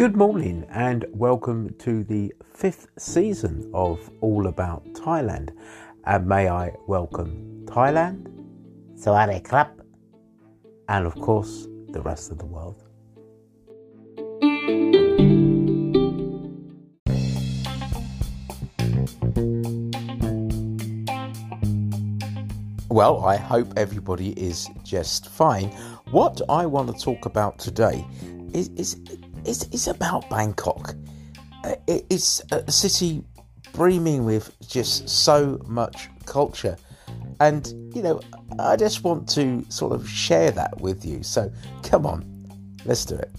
Good morning and welcome to the fifth season of All About Thailand. And may I welcome Thailand, Sawadee Krap. and of course the rest of the world. Well, I hope everybody is just fine. What I want to talk about today is is is, is about Bangkok. Uh, It's a city brimming with just so much culture, and you know, I just want to sort of share that with you. So, come on, let's do it.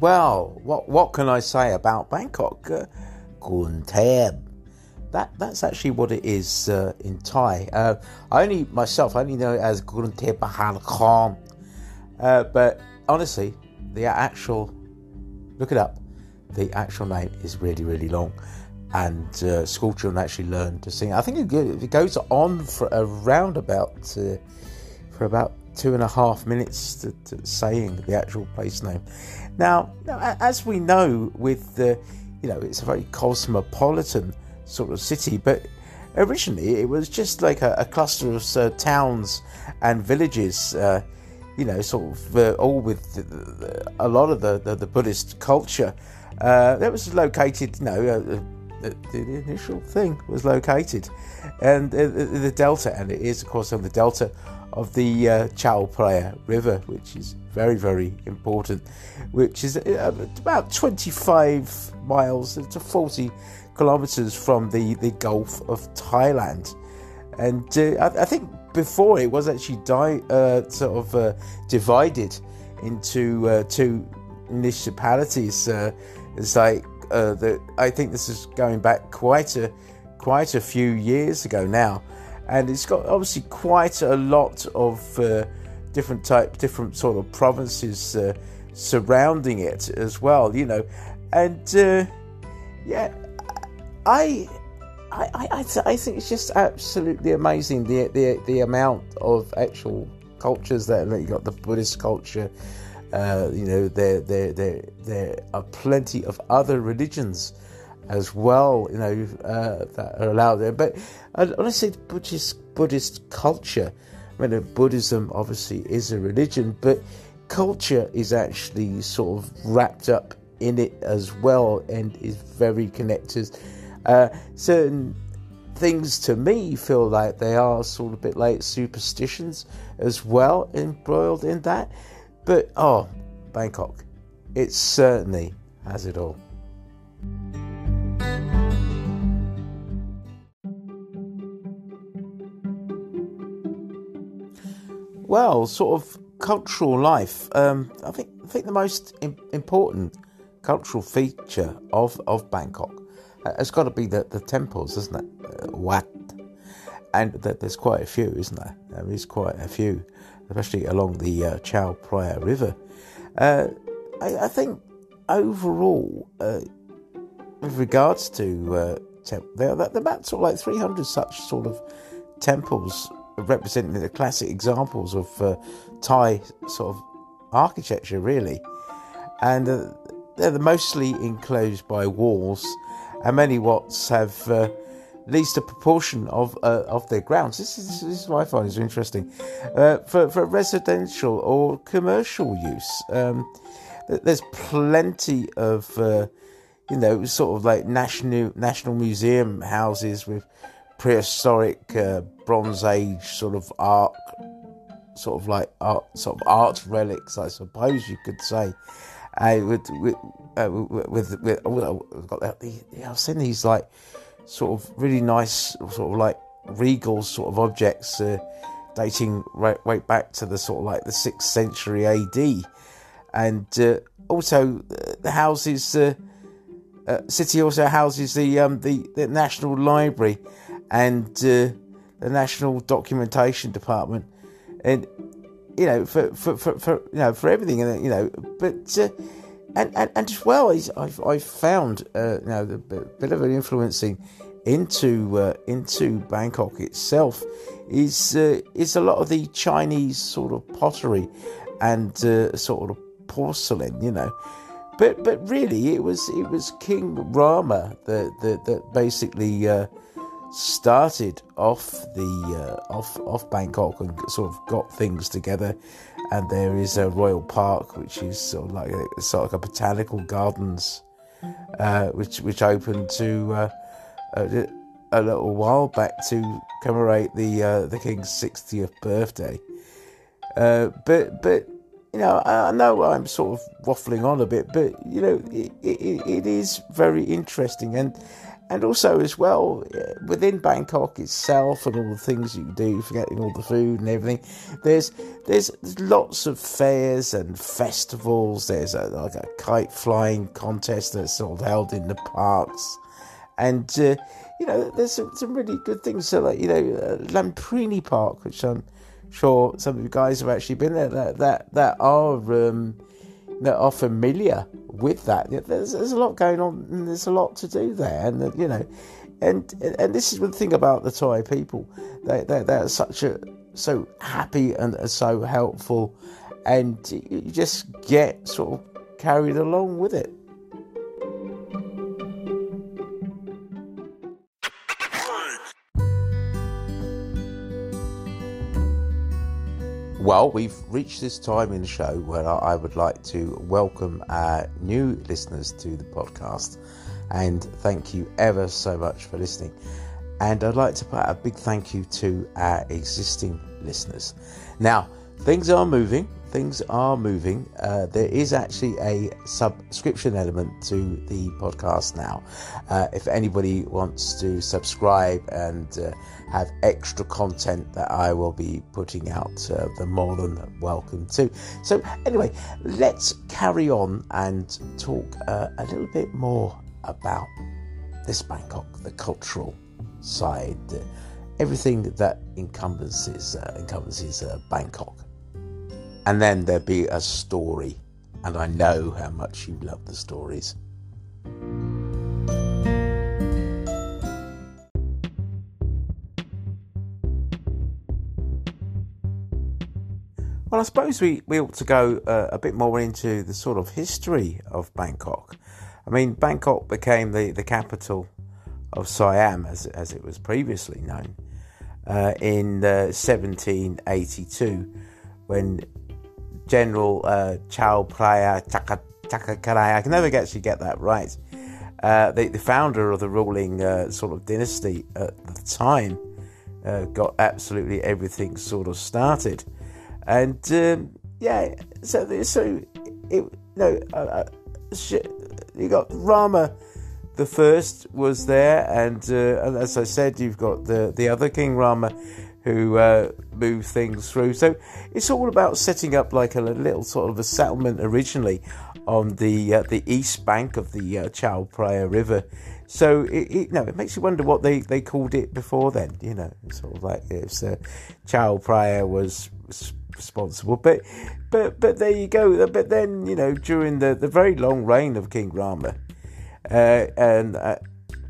Well, what what can I say about Bangkok? Uh, Krung Thep. That that's actually what it is uh, in Thai. Uh, I only myself I only know it as Thep Bahan Kong. Uh, but honestly, the actual look it up. The actual name is really really long, and uh, school children actually learn to sing. I think it, goes on for around about uh, for about two and a half minutes to, to saying the actual place name. Now, as we know, with the, you know, it's a very cosmopolitan sort of city, but originally it was just like a, a cluster of uh, towns and villages. Uh, you know, sort of uh, all with the, the, a lot of the, the, the Buddhist culture. Uh, that was located, you know, uh, the, the initial thing was located, and uh, the, delta, and it is, of course, on the delta of the uh, Chao Phraya River, which is very, very important, which is uh, about 25 miles to 40 kilometers from the, the Gulf of Thailand. And uh, I, I think before it was actually di- uh, sort of uh, divided into uh, two municipalities. Uh, it's like uh, the, I think this is going back quite a quite a few years ago now, and it's got obviously quite a lot of different type, different sort of provinces surrounding it as well. You know, and yeah, I. I, I, I think it's just absolutely amazing the, the the amount of actual cultures that you got the Buddhist culture, uh, you know there there there there are plenty of other religions as well, you know uh, that are allowed there. But uh, when I say Buddhist Buddhist culture, I mean Buddhism obviously is a religion, but culture is actually sort of wrapped up in it as well and is very connected. Uh, certain things to me feel like they are sort of a bit like superstitions as well, embroiled in that. But oh, Bangkok, it certainly has it all. Well, sort of cultural life. Um, I think I think the most Im- important cultural feature of, of Bangkok uh, has got to be the, the temples, isn't it? Uh, Wat, and th- there's quite a few, isn't there? There is quite a few, especially along the uh, Chao Phraya River. Uh, I, I think overall, uh, with regards to uh, temp- there, are about sort like 300 such sort of temples representing the classic examples of uh, Thai sort of architecture, really. And uh, they're mostly enclosed by walls, and many Wats have uh, at least a proportion of uh, of their grounds. This is, this is what I find is interesting uh, for for residential or commercial use. Um, there's plenty of uh, you know sort of like national national museum houses with prehistoric uh, Bronze Age sort of art sort of like art, sort of art relics, I suppose you could say. Uh, with with, uh, with with well, I've got that. Yeah, I've seen these like sort of really nice, sort of like regal sort of objects uh, dating right, right back to the sort of like the sixth century AD, and uh, also uh, the houses. Uh, uh, city also houses the um, the, the National Library and uh, the National Documentation Department, and you know for for, for, for you know for everything, and you know, but uh, and, and and as well, I've I've found uh, you know the bit bit of an influencing into uh, into Bangkok itself is uh, is a lot of the Chinese sort of pottery and uh, sort of porcelain, you know. But but really, it was it was King Rama that that, that basically uh, started off the uh, off off Bangkok and sort of got things together. And there is a royal park, which is sort of like a, sort of like a botanical gardens, uh, which which opened to uh, a, a, little while back to commemorate the uh, the king's 60th birthday. Uh, but but you know, I know I'm sort of waffling on a bit, but you know, it, it, it is very interesting, and and also as well within Bangkok itself and all the things you do, forgetting all the food and everything. There's there's, lots of fairs and festivals. There's a, like a kite flying contest that's sort of held in the parks, and uh, you know, there's some, some really good things. So like you know, uh, Lumphini Park, which I'm sure some of you guys have actually been there that that that are um, that are familiar with that. There's, there's a lot going on, and there's a lot to do there, and you know, and and this is the thing about the Thai people. They they they're such a so happy and so helpful, and you just get sort of carried along with it. Well, we've reached this time in the show where I would like to welcome our new listeners to the podcast and thank you ever so much for listening. And I'd like to put a big thank you to our existing listeners. Now, things are moving things are moving. Uh, there is actually a subscription element to the podcast now. Uh, if anybody wants to subscribe and uh, have extra content that I will be putting out, uh, they're more than welcome to. So, anyway, let's carry on and talk uh, a little bit more about this Bangkok, the cultural side, everything that encompasses uh, encompasses Bangkok and then there'd be a story. And I know how much you love the stories. Well, I suppose we, we ought to go uh, a bit more into the sort of history of Bangkok. I mean, Bangkok became the, the capital of Siam, as, as it was previously known, uh, in uh, 1782 when General uh, Chao Phraya Chakakarai. I can never actually get that right. Uh, the, the, founder of the ruling uh, sort of dynasty at the time uh, got absolutely everything sort of started, and um, yeah, so so it no, uh, uh you got Rama the first was there, and, uh, and as I said, you've got the the other King Rama who uh, move things through. So it's all about setting up like a little sort of a settlement originally on the uh, the east bank of the uh, Chao Phraya River. So it, it, know, it makes you wonder what they, they called it before then. You know, sort of like if uh, Chao Phraya was responsible, but but but there you go. But then you know, during the, the very long reign of King Rama, uh, and uh,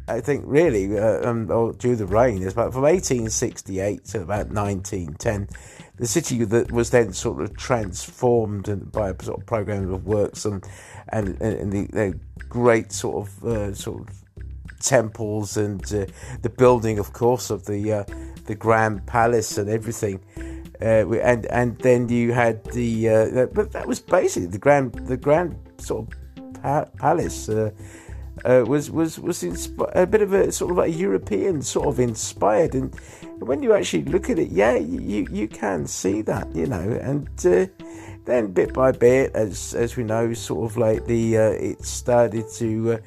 I think really uh, um, or due the reign is about from 1868 to about 1910. The city that was then sort of transformed by a sort of program of works and and, and the, the, great sort of uh, sort of temples and uh, the building, of course, of the uh, the Grand Palace and everything. Uh, and and then you had the uh, but that was basically the grand the grand sort of pa- palace uh, was was was insp- a bit of a sort of a European sort of inspired, and when you actually look at it, yeah, you you can see that, you know, and uh, then bit by bit, as as we know, sort of like the uh, it started to uh,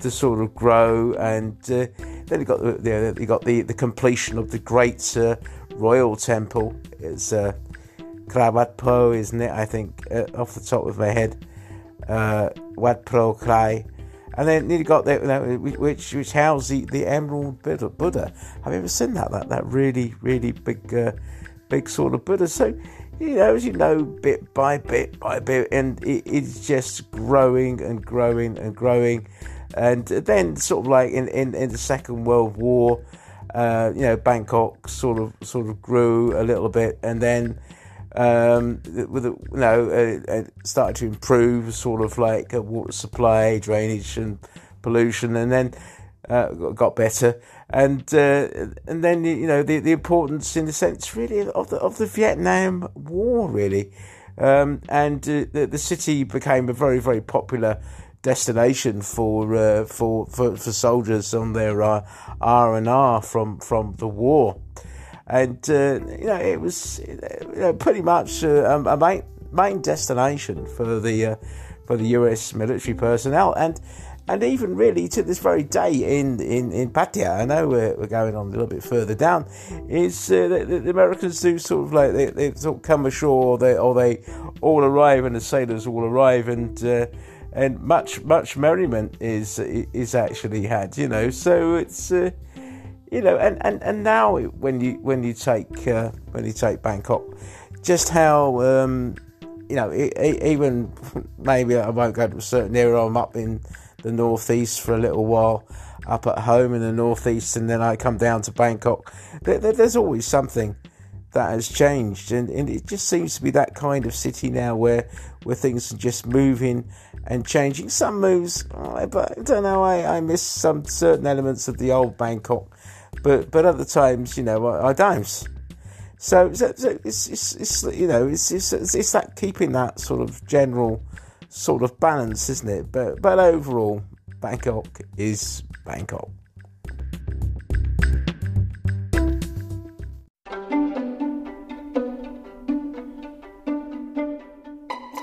to sort of grow, and uh, then you got the, you got the the completion of the great uh, royal temple. It's uh, Kravat Po, isn't it? I think off the top of my head, Wat Pro Krai and then you got that which which houses the, the Emerald Buddha. Have you ever seen that? That that really really big uh, big sort of Buddha. So you know, as you know, bit by bit by bit, and it, it's just growing and growing and growing. and then sort of like in, in, in the Second World War, uh, you know, Bangkok sort of sort of grew a little bit, and then um, with you know uh, started to improve, sort of like water supply, drainage, and pollution, and then uh, got better, and uh, and then you know the the importance in the sense really of the of the Vietnam War really, um, and uh, the the city became a very very popular destination for uh, for, for for soldiers on their uh, R and R from from the war, and uh, you know it was you know, pretty much a main main destination for the for the U.S. military personnel and and even really to this very day in in in Pattaya, I know we're, we're going on a little bit further down, is uh, the, the, Americans do sort of like they, they sort of come ashore, or they or they all arrive, and the sailors all arrive, and uh, and much much merriment is is actually had, you know. So it's. Uh, you know, and, and, and now when you when you take uh, when you take Bangkok, just how um, you know even maybe I won't go to a certain area. I'm up in the northeast for a little while, up at home in the northeast, and then I come down to Bangkok. There, there, there's always something that has changed, and, it just seems to be that kind of city now where where things are just moving and changing. Some moves, but I don't know. I, I miss some certain elements of the old Bangkok, but but other times, you know, I, I don't. So, so, so it's, it's, it's, you know it's, it's it's that keeping that sort of general sort of balance, isn't it? But but overall, Bangkok is Bangkok.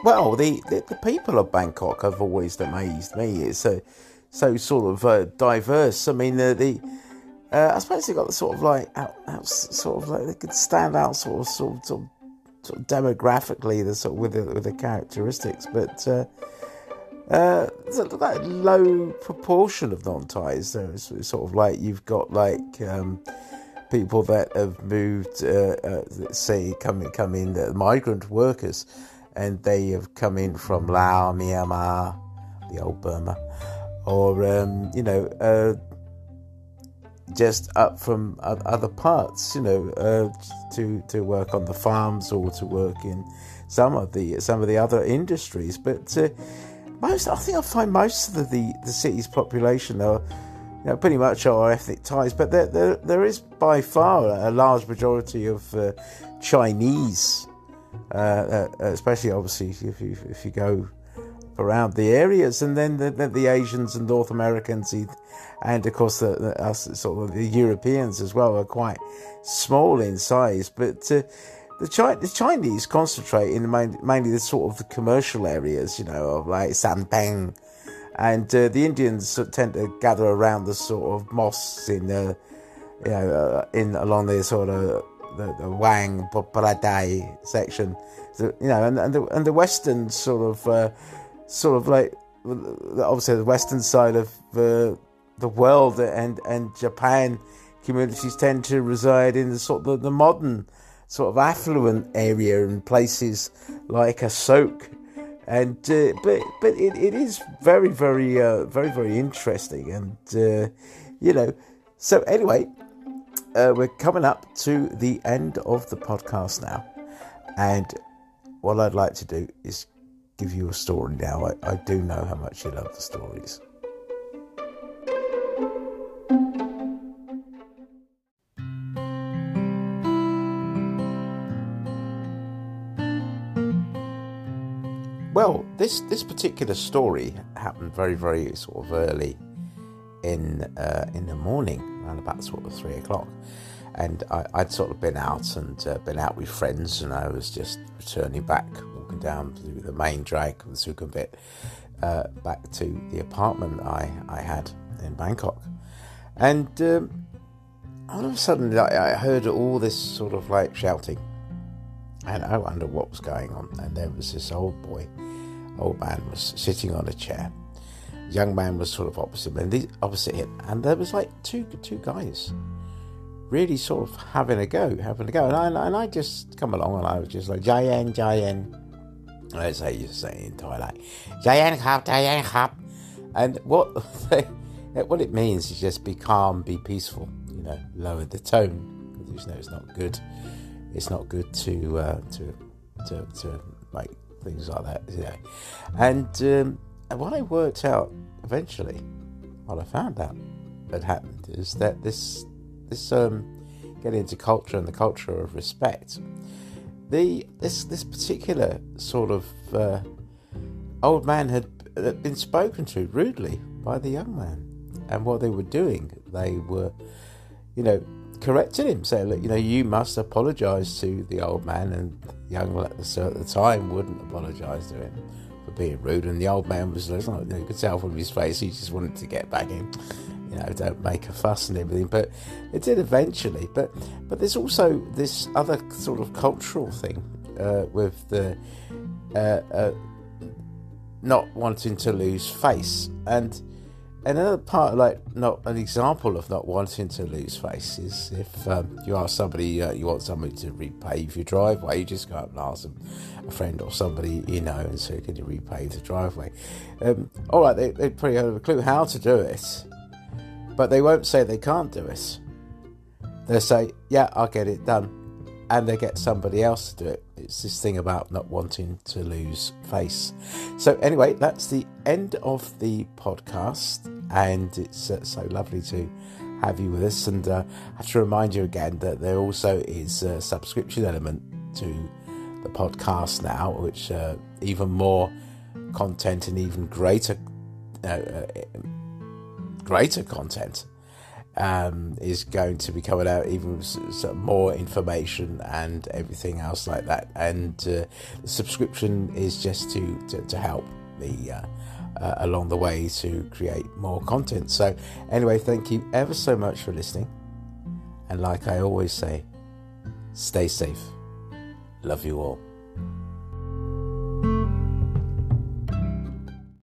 Well, the, the, the, people of Bangkok have always amazed me. It's so, so sort of uh, diverse. I mean, the, the uh, I suppose they got the sort of like out, out, sort of like they could stand out sort of sort of, sort of sort of demographically the sort of with the, with the characteristics, but uh, uh, that low proportion of non-Thais. So it's sort of like you've got like um, people that have moved, uh, uh, say, come come in, migrant workers, and they have come in from Laos, Myanmar, the old Burma, or um, you know uh, just up from other parts, you know, uh, to to work on the farms or to work in some of the some of the other industries. But uh, most, I think I find most of the the, the city's population are. You know, pretty much are ethnic Thais, but there, there, there is by far a large majority of uh, Chinese, uh, uh, especially obviously if you, if you go around the areas, and then the, the, the Asians and North Americans, and of course the, the, us sort of the Europeans as well are quite small in size. But uh, the, Chi- the, Chinese concentrate in main, mainly the sort of commercial areas, you know, of like Sampeng, and uh, the Indians tend to gather around the sort of mosques in the, you know, uh, in along the sort of the, the Wang Paradai section, so, you know, and, and the and the Western sort of uh, sort of like obviously the western side of the the world and and Japan communities tend to reside in the sort of the modern sort of affluent area and places like Asok and uh, but but it, it is very very uh, very very interesting and uh, you know so anyway uh, we're coming up to the end of the podcast now. And what I'd like to do is give you a story now. I, I do know how much you love the stories. Well, this this particular story happened very very sort of early in uh, in the morning, around about sort of three o'clock, and I, would sort of been out and uh, been out with friends, and I was just returning back walking down through the main drag of the Sukhumvit uh, back to the apartment I, I had in Bangkok. And um, all of a sudden, I, I heard all this sort of like shouting. And I wondered what was going on. And there was this old boy, old man was sitting on a chair. Young man was sort of opposite him, opposite him, and there was like two two guys really sort of having a go, having a go. And I, and I just come along and I was just like, Jayan, Jayan. I used to say in Thailand, Jayan Khap, Jayan Khap. And what they, what it means is just be calm, be peaceful. You know, lower the tone because you know it's not good. It's not good to uh, to to to make things like that. You know, and um, what I worked out eventually, what I found out that happened is that this this um, getting into culture and the culture of respect. The this this particular sort of uh, old man had been spoken to rudely by the young man, and what they were doing, they were, you know, correcting him, saying, "Look, you know, you must apologise to the old man." And the young lad at the time wouldn't apologise to him for being rude, and the old man was, you, know, you could tell from his face, he just wanted to get back in you know, don't make a fuss and everything. But it did eventually. But but there's also this other sort of cultural thing uh, with the uh, uh, not wanting to lose face and. Another part, like not an example of not wanting to lose face, is if um, you ask somebody, uh, you want somebody to repave your driveway, you just go up and ask a friend or somebody you know, and say, "Can you repave the driveway?" Um, all right, they, they probably have a clue how to do it, but they won't say they can't do it. They'll say, Yeah, I'll get it done. And they get somebody else to do it. It's this thing about not wanting to lose face. So, anyway, that's the end of the podcast. And it's uh, so lovely to have you with us. And uh, I have to remind you again that there also is a subscription element to the podcast now, which uh, even more content and even greater uh, uh, greater content um, is going to be coming out, even more information and everything else like that. And uh, the subscription is just to, to, to help me uh, uh, along the way to create more content. So, anyway, thank you ever so much for listening. And like I always say, stay safe. Love you all.